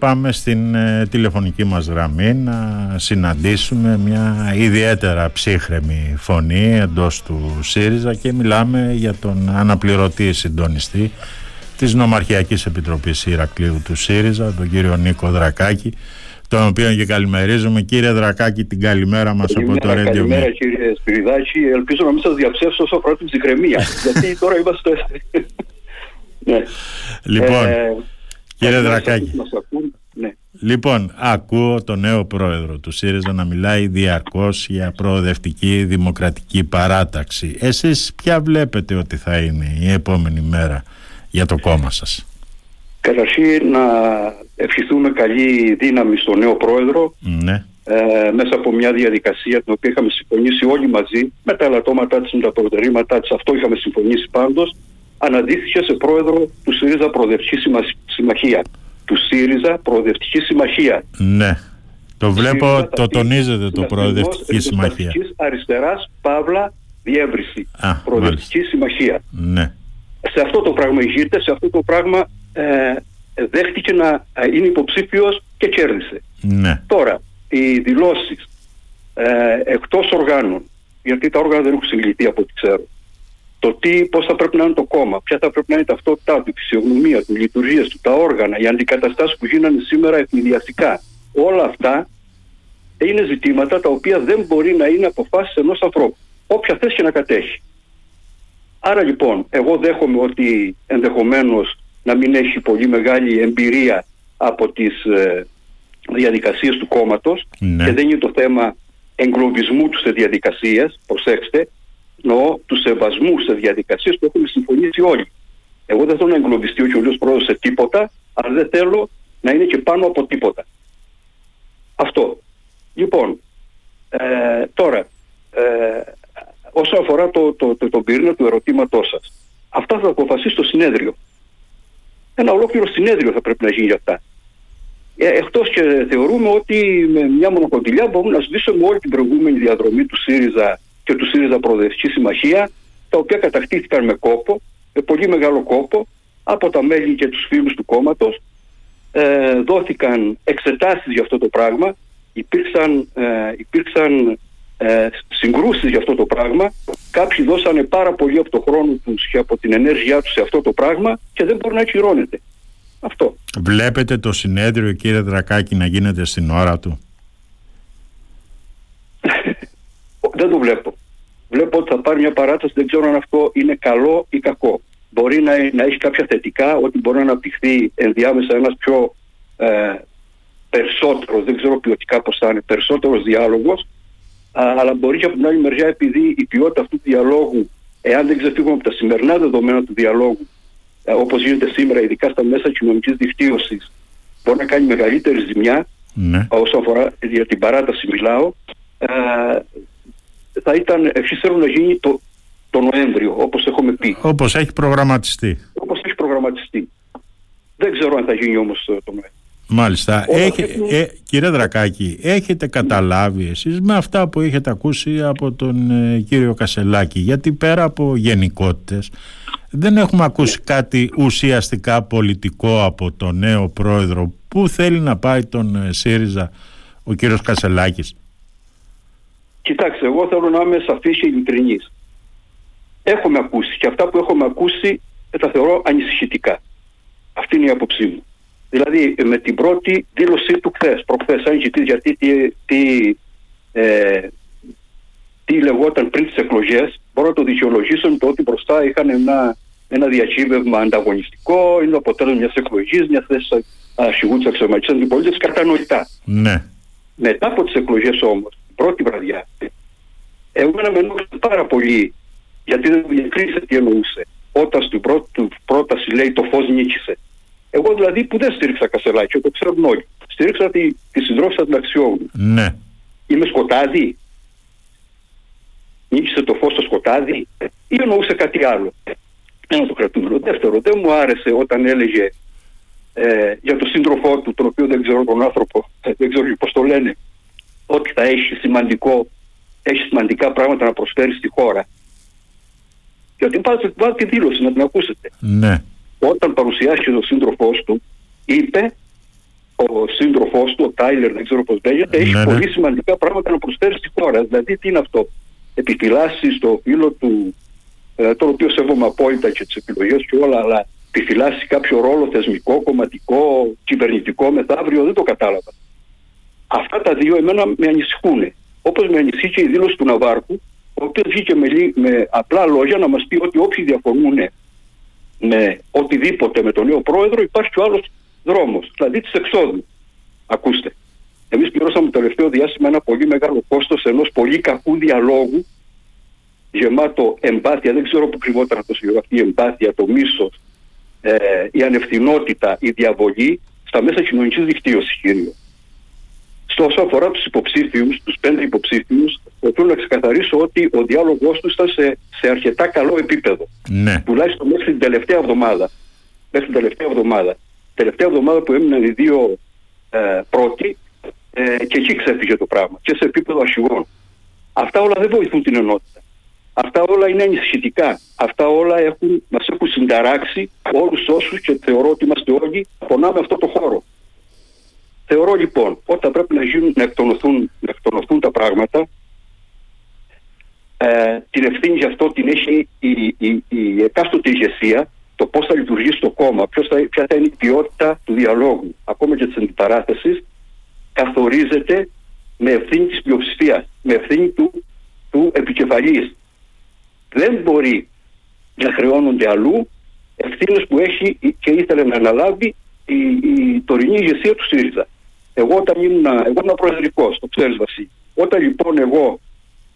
Πάμε στην ε, τηλεφωνική μας γραμμή να συναντήσουμε μια ιδιαίτερα ψύχρεμη φωνή εντός του ΣΥΡΙΖΑ και μιλάμε για τον αναπληρωτή συντονιστή της Νομαρχιακής Επιτροπής Ηρακλείου του ΣΥΡΙΖΑ, τον κύριο Νίκο Δρακάκη, τον οποίο και καλημερίζουμε. Κύριε Δρακάκη, την καλημέρα μας από το Radio Καλημέρα κύριε Σπυριδάκη. Ελπίζω να μην σας διαψεύσω όσο αφορά την ψυχραιμία, γιατί τώρα είμαστε... ναι. Λοιπόν, ε, κύριε Δρακάκη. Ναι. Λοιπόν, ακούω τον νέο πρόεδρο του ΣΥΡΙΖΑ να μιλάει διαρκώς για προοδευτική δημοκρατική παράταξη. Εσείς ποια βλέπετε ότι θα είναι η επόμενη μέρα για το κόμμα σας; Καταρχήν να ευχηθούμε καλή δύναμη στον νέο πρόεδρο ναι. ε, μέσα από μια διαδικασία την οποία είχαμε συμφωνήσει όλοι μαζί με τα ελαττώματά της, με τα προτερήματά της, αυτό είχαμε συμφωνήσει πάντως αναδείχθηκε σε πρόεδρο του ΣΥΡΙΖΑ Προοδευτική Συμμαχία του ΣΥΡΙΖΑ Προοδευτική Συμμαχία. Ναι. Το βλέπω, το τονίζετε το Προοδευτική Συμμαχία. Αριστεράς, Παύλα, Διεύρυνση. Προοδευτική Συμμαχία. Ναι. Σε αυτό το πράγμα ηγείται, σε αυτό το πράγμα ε, δέχτηκε να είναι υποψήφιος και κέρδισε. Ναι. Τώρα, οι δηλώσεις ε, εκτός οργάνων, γιατί τα όργανα δεν έχουν συγκληθεί από ό,τι ξέρω, το τι, πώς θα πρέπει να είναι το κόμμα, ποια θα πρέπει να είναι η ταυτότητά του, η φυσιογνωμία του, η λειτουργία του, τα όργανα, οι αντικαταστάσεις που γίνανε σήμερα ευνηδιαστικά. Όλα αυτά είναι ζητήματα τα οποία δεν μπορεί να είναι αποφάσεις ενός ανθρώπου, όποια θέση και να κατέχει. Άρα λοιπόν, εγώ δέχομαι ότι ενδεχομένως να μην έχει πολύ μεγάλη εμπειρία από τις ε, διαδικασίες του κόμματος ναι. και δεν είναι το θέμα εγκλωβισμού του σε διαδικασίες, προσέξτε, εννοώ τους σεβασμούς σε διαδικασίες που έχουμε συμφωνήσει όλοι. Εγώ δεν θέλω να εγκλωβιστεί ο κ. Πρόεδρος σε τίποτα, αλλά δεν θέλω να είναι και πάνω από τίποτα. Αυτό. Λοιπόν, ε, τώρα, ε, όσον αφορά το, το, το, το πυρήνα του ερωτήματός σας, αυτά θα αποφασίσει το συνέδριο. Ένα ολόκληρο συνέδριο θα πρέπει να γίνει για αυτά. Ε, Εκτός και θεωρούμε ότι με μια μονοκοντιλιά μπορούμε να σβήσουμε όλη την προηγούμενη διαδρομή του ΣΥΡΙΖΑ και του ΣΥΡΙΖΑ Προοδευτική Συμμαχία, τα οποία κατακτήθηκαν με κόπο, με πολύ μεγάλο κόπο, από τα μέλη και τους φίλους του κόμματος. Ε, δόθηκαν εξετάσεις για αυτό το πράγμα, υπήρξαν, ε, υπήρξαν ε, συγκρούσεις για αυτό το πράγμα. Κάποιοι δώσανε πάρα πολύ από το χρόνο τους και από την ενέργειά τους σε αυτό το πράγμα και δεν μπορεί να ακυρώνεται. Αυτό. Βλέπετε το συνέδριο κύριε Δρακάκη να γίνεται στην ώρα του; δεν το βλέπω. Βλέπω ότι θα πάρει μια παράταση, δεν ξέρω αν αυτό είναι καλό ή κακό. Μπορεί να, να έχει κάποια θετικά, ότι μπορεί να αναπτυχθεί ενδιάμεσα ένας πιο ε, περισσότερος, δεν ξέρω ποιοτικά πώς θα είναι, περισσότερος διάλογος, αλλά μπορεί και από την άλλη μεριά επειδή η ποιότητα αυτού του διαλόγου, εάν δεν ξεφύγουμε από τα σημερινά δεδομένα του διαλόγου, ε, όπως γίνεται σήμερα, ειδικά στα μέσα κοινωνικής δικτύωσης, μπορεί να κάνει μεγαλύτερη ζημιά, ναι. όσο αφορά για την παράταση μιλάω, ε, θα ήταν, εσείς θέλουν να γίνει το, το Νοέμβριο, όπως έχουμε πει. Όπως έχει προγραμματιστεί. Όπως έχει προγραμματιστεί. Δεν ξέρω αν θα γίνει όμως το Νοέμβριο. Μάλιστα. Έχει, ε, κύριε Δρακάκη, έχετε καταλάβει εσείς με αυτά που έχετε ακούσει από τον ε, κύριο Κασελάκη, γιατί πέρα από γενικότητες δεν έχουμε ακούσει κάτι ουσιαστικά πολιτικό από τον νέο πρόεδρο. Πού θέλει να πάει τον ε, ΣΥΡΙΖΑ ο κύριος Κασελάκης; Κοιτάξτε, εγώ θέλω να είμαι σαφής και ειλικρινής. Έχουμε ακούσει και αυτά που έχουμε ακούσει τα θεωρώ ανησυχητικά. Αυτή είναι η άποψή μου. Δηλαδή, με την πρώτη δήλωσή του χθες, προχθές, αν ζητήσει γιατί τι, τι, ε, τι λεγόταν πριν τις εκλογές, μπορώ να το δικαιολογήσω με το ότι μπροστά είχαν ένα, ένα διακύβευμα ανταγωνιστικό, είναι το αποτέλεσμα μιας εκλογής, μια θέση αρχηγού της αξιωματικής αντιπολίτευσης, κατανοητά. Ναι. Μετά από τις εκλογές όμως, πρώτη βραδιά, εμένα με ενόχλησε πάρα πολύ γιατί δεν διεκρίνησε τι εννοούσε. Όταν στην πρώτη του πρόταση λέει το φως νίκησε. Εγώ δηλαδή που δεν στήριξα Κασελάκη, το ξέρουν όλοι. Στήριξα τη, τη συντρόφισσα του Αξιόγλου. Ναι. Είμαι σκοτάδι. Νίκησε το φως στο σκοτάδι ή εννοούσε κάτι άλλο. Ένα το κρατούμενο. Δεύτερο, δεν μου άρεσε όταν έλεγε ε, για τον σύντροφό του, τον οποίο δεν ξέρω τον άνθρωπο, ε, δεν ξέρω πώς το λένε, ότι θα έχει, σημαντικό, έχει σημαντικά πράγματα να προσφέρεις στη χώρα. Και ότι βάλτε τη δήλωση να την ακούσετε. Ναι. Όταν παρουσιάστηκε ο σύντροφός του, είπε ο σύντροφός του, ο Τάιλερ, δεν ξέρω πώς λέγεται, έχει Ναι, ναι. πολύ σημαντικά πράγματα να προσφέρεις στη χώρα. Δηλαδή, τι είναι αυτό; Επιφυλάσσει στο φίλο του, ε, τον οποίο σέβομαι απόλυτα και τις επιλογές και όλα, αλλά επιφυλάσσει κάποιο ρόλο θεσμικό, κομματικό, κυβερνητικό μεθαύριο, δεν το κατάλαβα. Αυτά τα δύο εμένα με ανησυχούν. Όπως με ανησύχει και η δήλωση του Ναβάρκου, ο οποίος βγήκε με, λί- με απλά λόγια να μας πει ότι όποιοι διαφωνούν με οτιδήποτε με τον νέο πρόεδρο, υπάρχει και ο άλλος δρόμος, δηλαδή της εξόδου. Ακούστε. Εμείς πληρώσαμε το τελευταίο διάστημα ένα πολύ μεγάλο κόστος ενός πολύ κακού διαλόγου, γεμάτο εμπάθεια. Δεν ξέρω πού κρυβόταν αυτό αυτή η εμπάθεια, το μίσος, ε, η ανευθυνότητα, η διαβολή στα μέσα κοινωνικής δικτύωσης, κύριο. Στο όσο αφορά τους υποψήφιους, τους πέντε υποψήφιους, θέλω να ξεκαθαρίσω ότι ο διάλογο τους ήταν σε, σε αρκετά καλό επίπεδο Ναι. τουλάχιστον μέχρι την τελευταία εβδομάδα. Μέχρι την τελευταία εβδομάδα. Τελευταία εβδομάδα που έμειναν οι δύο ε, πρώτοι ε, και εκεί ξέφυγε το πράγμα και σε επίπεδο αρχηγών. Αυτά όλα δεν βοηθούν την ενότητα. Αυτά όλα είναι ανησυχητικά. Αυτά όλα έχουν, μας έχουν συνταράξει όλους όσους και θεωρώ ότι είμαστε όλοι πονάμε αυτό το χώρο. Θεωρώ λοιπόν όταν πρέπει να, γίνουν, να, εκτονωθούν, να εκτονωθούν τα πράγματα ε, την ευθύνη γι' αυτό την έχει η, η, η εκάστοτε ηγεσία, το πώς θα λειτουργήσει το κόμμα, ποιος θα, ποια θα είναι η ποιότητα του διαλόγου, ακόμα και της αντιπαράθεσης, καθορίζεται με ευθύνη της πλειοψηφίας, με ευθύνη του, του επικεφαλής. Δεν μπορεί να χρεώνονται αλλού ευθύνες που έχει και ήθελε να αναλάβει η, η τωρινή ηγεσία του ΣΥΡΙΖΑ. Εγώ όταν ήμουν, εγώ ήμουν προεδρικός, το ξέρεις Βασίλη. Όταν λοιπόν εγώ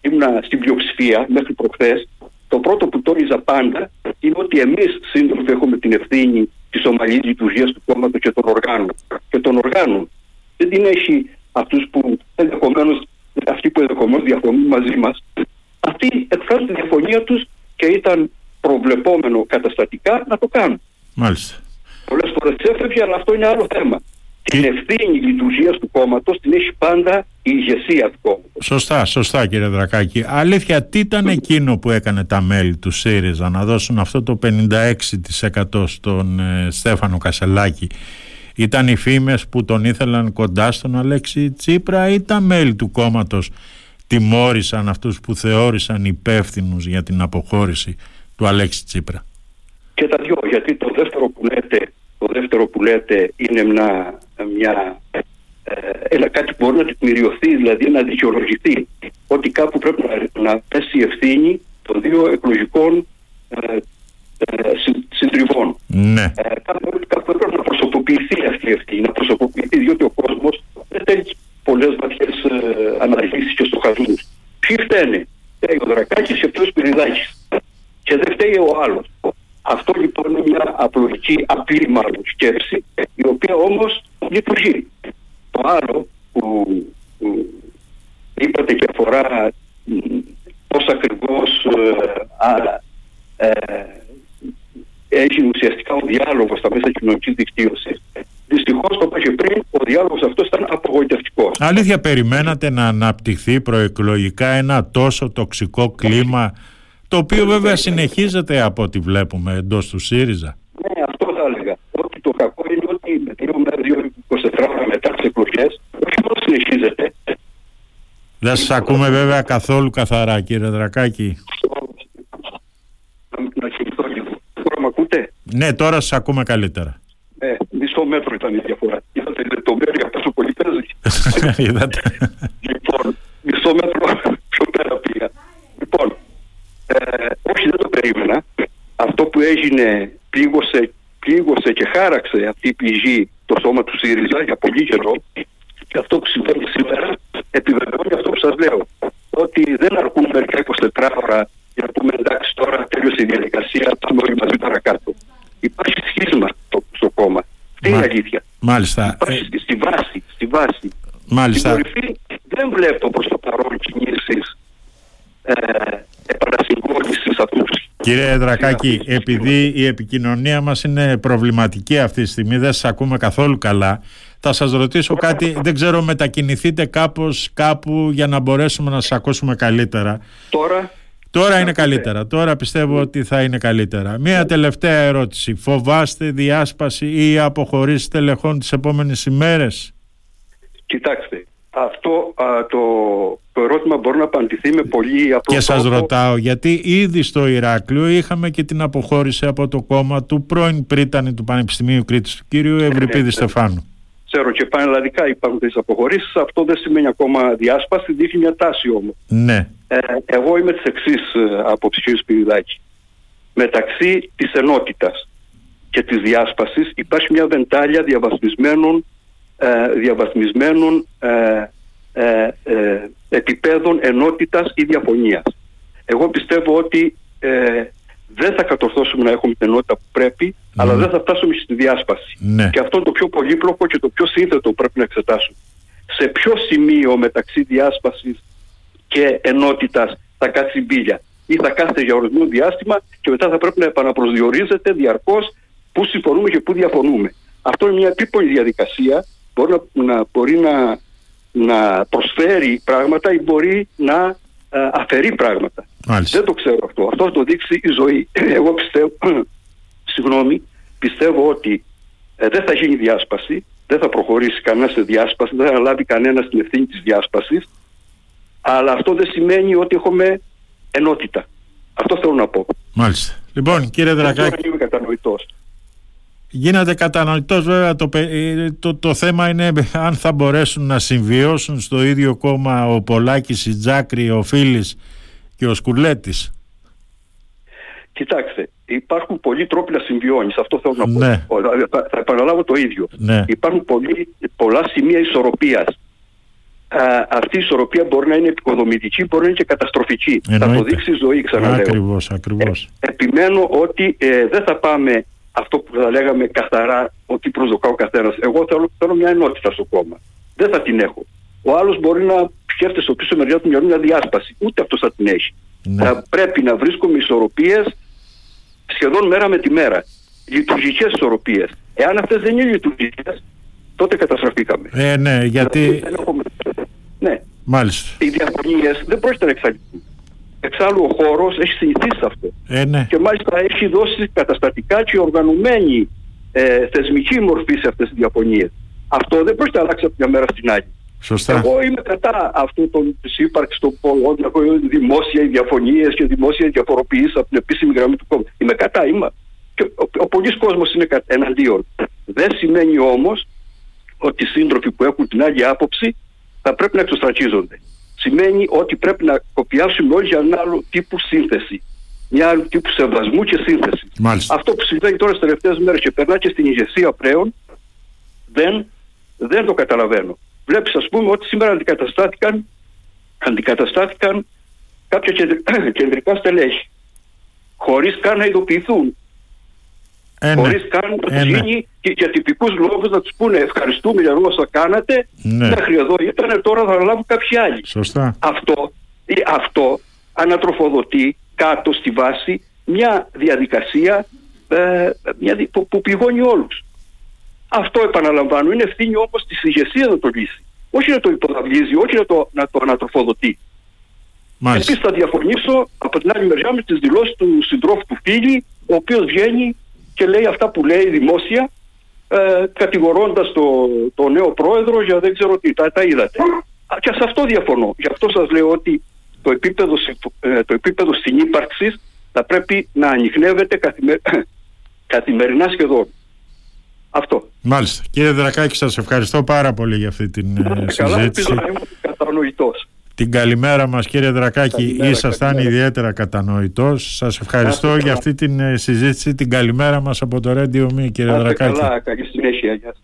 ήμουν στην πλειοψηφία μέχρι προχθές, το πρώτο που τόνιζα πάντα είναι ότι εμείς σύντροφοι έχουμε την ευθύνη της ομαλής λειτουργίας του κόμματος και των οργάνων. Και των οργάνων. Δεν την έχει αυτούς που ενδεχομένως αυτοί που ενδεχομένως διαφωνούν μαζί μας. Αυτοί εκφράζουν τη διαφωνία τους και ήταν προβλεπόμενο καταστατικά να το κάνουν. Μάλιστα. Πολλές φορές έφευγε, αλλά αυτό είναι άλλο θέμα. Την ευθύνη λειτουργίας του κόμματος την έχει πάντα η ηγεσία του κόμματος. Σωστά, σωστά κύριε Δρακάκη. Αλήθεια, τι ήταν εκείνο που έκανε τα μέλη του ΣΥΡΙΖΑ να δώσουν αυτό το 56% στον ε, Στέφανο Κασελάκη; Ήταν οι φήμες που τον ήθελαν κοντά στον Αλέξη Τσίπρα ή τα μέλη του κόμματος τιμώρησαν αυτούς που θεώρησαν υπεύθυνους για την αποχώρηση του Αλέξη Τσίπρα; Και τα δυο, γιατί το δεύτερο που λέτε, το δεύτερο που λέτε είναι μια, μια ε, ένα κάτι που μπορεί να τεκμηριωθεί, δηλαδή να δικαιολογηθεί ότι κάπου πρέπει να, να πέσει η ευθύνη των δύο εκλογικών ε, ε, συ- συντριβών. Ναι, Ε, κάπου, κάπου πρέπει να προσωποποιηθεί αυτή η ευθύνη, να προσωποποιηθεί διότι ο κόσμος δεν θέλει πολλέ βαθιέ ε, αναλύσει και στοχασμού. Ποιοι φταίνε, φταίει ο Δρακάκη και ποιο Πυριδάκη. Και δεν φταίει ο άλλο. Αυτό λοιπόν είναι μια απλοϊκή, απλή μάλλον σκέψη, η οποία όμω λειτουργεί. Το άλλο που, που είπατε και αφορά μ, πώς ακριβώς ε, α, ε, έγινε ουσιαστικά ο διάλογο στα μέσα κοινωνική δικτύωση. Δυστυχώς, το είπα και πριν, ο διάλογος αυτός ήταν απογοητευτικός. Αλήθεια περιμένατε να αναπτυχθεί προεκλογικά ένα τόσο τοξικό κλίμα το οποίο βέβαια συνεχίζεται από ό,τι βλέπουμε εντός του ΣΥΡΙΖΑ; Ναι, αυτό θα έλεγα. Ότι το κακό είναι ότι με δύο μέρε, δύο 24 ώρα μετά τις εκλογές, όχι μόνο συνεχίζεται. Δεν σας ακούμε βέβαια καθόλου καθαρά κύριε Δρακάκη. Να, να κινηθώ λίγο. Τώρα με ακούτε. Ναι, τώρα σας ακούμε καλύτερα. Ε, μισό μέτρο ήταν η διαφορά. Είδατε η λεπτομέρεια πόσο πολύ παίζει. Είδατε. Λοιπόν, μισό μέτρο πιο πέρα πήγα. Λοιπόν, ε, όχι δεν το περίμενα. Αυτό που έγινε πλήγωσε, πλήγωσε και χάραξε αυτή η πηγή το σώμα του ΣΥΡΙΖΑ για πολύ καιρό και αυτό που συμβαίνει σήμερα επιβεβαιώνει αυτό που σας λέω ότι δεν αρκούν μερικά 24 ώρα για να πούμε εντάξει τώρα τέλειωσε η διαδικασία πάμε όλοι μαζί παρακάτω. Υπάρχει σχίσμα στο, στο κόμμα. Τι είναι Μα- αλήθεια. Μάλιστα. Υπάρχει Ε, στη, στη βάση, στη βάση. μάλιστα. Στην κορυφή δεν βλέπω προς το παρόν κινήσεις ε, επανασυγκόνησης αυτού τους Κύριε Δρακάκη, επειδή η επικοινωνία μας είναι προβληματική αυτή τη στιγμή, δεν σας ακούμε καθόλου καλά, θα σας ρωτήσω κάτι, δεν ξέρω μετακινηθείτε κάπως κάπου για να μπορέσουμε να σας ακούσουμε καλύτερα. Τώρα, Τώρα είναι καλύτερα. Τώρα πιστεύω ότι θα είναι καλύτερα. Μία τελευταία ερώτηση. Φοβάστε διάσπαση ή αποχωρήσει τελεχών τις επόμενες ημέρες; Κοιτάξτε, αυτό το, το ερώτημα μπορεί να απαντηθεί με πολύ απλό Και σας ρωτάω γιατί ήδη στο Ηράκλειο είχαμε και την αποχώρηση από το κόμμα του πρώην πρίτανη του Πανεπιστημίου Κρήτης του κύριου Ευρυπίδη ναι, Στεφάνου. Ξέρω και πανελλαδικά υπάρχουν τις αποχωρήσεις, αυτό δεν σημαίνει ακόμα διάσπαση, δείχνει μια τάση όμως. Ναι. Ε, εγώ είμαι της εξής ε, άποψης κ. Σπυριδάκη. Μεταξύ της ενότητας και της διάσπασης υπάρχει μια βεντάλια διαβαθμισμένων, ε, διαβαθμισμένων ε, ε, ε, επιπέδων ενότητας ή διαφωνίας. Εγώ πιστεύω ότι ε, δεν θα κατορθώσουμε να έχουμε την ενότητα που πρέπει, αλλά δεν θα φτάσουμε στη διάσπαση. Ναι. Και αυτό είναι το πιο πολύπλοκο και το πιο σύνθετο που πρέπει να εξετάσουμε. Σε ποιο σημείο μεταξύ διάσπασης και ενότητας θα κάτσει μπίλια ή θα κάθεται για ορισμένο διάστημα και μετά θα πρέπει να επαναπροσδιορίζεται διαρκώς πού συμφωνούμε και πού διαφωνούμε. Αυτό είναι μια επίπολη διαδικασία, μπορεί να, να, μπορεί να, να προσφέρει πράγματα ή μπορεί να ε, αφαιρεί πράγματα. Δεν το ξέρω αυτό. Αυτό θα το δείξει η ζωή. Εγώ πιστεύω, συγγνώμη, πιστεύω ότι ε, δεν θα γίνει διάσπαση, δεν θα προχωρήσει κανένας σε διάσπαση, δεν θα λάβει κανένας την ευθύνη της διάσπασης, αλλά αυτό δεν σημαίνει ότι έχουμε ενότητα. Αυτό θέλω να πω. Μάλιστα. Λοιπόν, κύριε Δρακάκη. είμαι κατανοητός. Γίνεται κατανοητός βέβαια το, ε, το, το θέμα είναι αν θα μπορέσουν να συμβιώσουν στο ίδιο κόμμα ο Πολάκης, η Τζάκρη, ο Φίλης και ο Σκουλέτης. Κοιτάξτε, υπάρχουν πολλοί τρόποι να συμβιώνεις. Αυτό θέλω να πω. Ναι. Θα, θα επαναλάβω το ίδιο. Ναι. Υπάρχουν πολλοί, πολλά σημεία ισορροπίας. Αυτή η ισορροπία μπορεί να είναι επικοδομητική, μπορεί να είναι και καταστροφική. Εννοείται. Θα το δείξει η ζωή, ξαναλέω. Ακριβώς, ακριβώς. Ε, επιμένω ότι ε, δεν θα πάμε αυτό που θα λέγαμε καθαρά ότι προσδοκά ο καθένας. Εγώ θέλω, θέλω μια ενότητα στο κόμμα. Δεν θα την έχω. Ο άλλος μπορεί να σκέφτεται στο πίσω μεριά του μυαλού μια διάσπαση. Ούτε αυτός θα την έχει. Ναι. Θα πρέπει να βρίσκουμε ισορροπίες σχεδόν μέρα με τη μέρα. Λειτουργικές ισορροπίες. Εάν αυτές δεν είναι λειτουργικές, τότε καταστραφήκαμε. Ε, ναι, γιατί... Δηλαδή, δεν έχουμε... Ναι. Μάλιστα. Οι διαφωνίες δεν πρόκειται να εξαλειφθούν. Εξάλλου ο χώρος έχει συνηθίσει σε αυτό. Ε, ναι. Και μάλιστα έχει δώσει καταστατικά και οργανωμένη ε, θεσμική μορφή σε αυτές τις διαφωνίες. Αυτό δεν πρόκειται να αλλάξει από μια μέρα στην άλλη. Σωστά. Εγώ είμαι κατά αυτού της ύπαρξης των πολλών δημόσια διαφωνίες και δημόσια διαφοροποιήσεις από την επίσημη γραμμή του κόμματο. Είμαι κατά. Είμαι. Και ο, ο πολλή κόσμος είναι κα, εναντίον. Δεν σημαίνει όμως ότι οι σύντροφοι που έχουν την άλλη άποψη θα πρέπει να εξωστρακίζονται. Σημαίνει ότι πρέπει να κοπιάσουμε όλοι για ένα άλλο τύπου σύνθεση. Μια άλλου τύπου σεβασμού και σύνθεση. Μάλιστα. Αυτό που συμβαίνει τώρα στις τελευταίες μέρες και περνά και στην ηγεσία πλέον δεν, δεν το καταλαβαίνω. Βλέπεις ας πούμε ότι σήμερα αντικαταστάθηκαν, αντικαταστάθηκαν κάποια κεντρικά, κεντρικά στελέχη χωρίς καν να ειδοποιηθούν. Ε, ναι. Χωρίς καν να Ε, τους ναι. γίνει και για τυπικούς λόγους να τους πούνε ευχαριστούμε για όσα κάνατε Ναι. μέχρι εδώ ήταν τώρα θα λάβουν κάποιοι άλλοι. Σωστά. Αυτό, ε, αυτό ανατροφοδοτεί κάτω στη βάση μια διαδικασία ε, μια, δι- που, που πηγώνει όλους. Αυτό επαναλαμβάνω, είναι ευθύνη όμως της ηγεσίας να το λύσει. Όχι να το υποδαβλίζει, όχι να το, να το ανατροφοδοτεί. Μάλιστα. Επίσης θα διαφωνήσω από την άλλη μεριά με τις δηλώσεις του συντρόφου του φίλη, ο οποίος βγαίνει και λέει αυτά που λέει δημόσια, ε, κατηγορώντας το, το νέο πρόεδρο για δεν ξέρω τι, τα, τα είδατε. Α, Και σε αυτό διαφωνώ. Γι' αυτό σας λέω ότι το επίπεδο, συμφ- ε, το επίπεδο συνύπαρξης θα πρέπει να ανοιχνεύεται καθημε... καθημερινά σχεδόν. Αυτό. Μάλιστα. Κύριε Δρακάκη, σας ευχαριστώ πάρα πολύ για αυτή την ε, Καλά, συζήτηση. ελπίζω να είμαι κατανοητός. Την καλημέρα μας κύριε Δρακάκη, Καλημέρα, ήσασταν καλημέρα. ιδιαίτερα κατανοητός. Σας ευχαριστώ Να είστε για καλά. αυτή την ε, συζήτηση, την καλημέρα μας από το Radio Me κύριε Να είστε Δρακάκη. καλά, καλή συνέχεια. Γεια σας.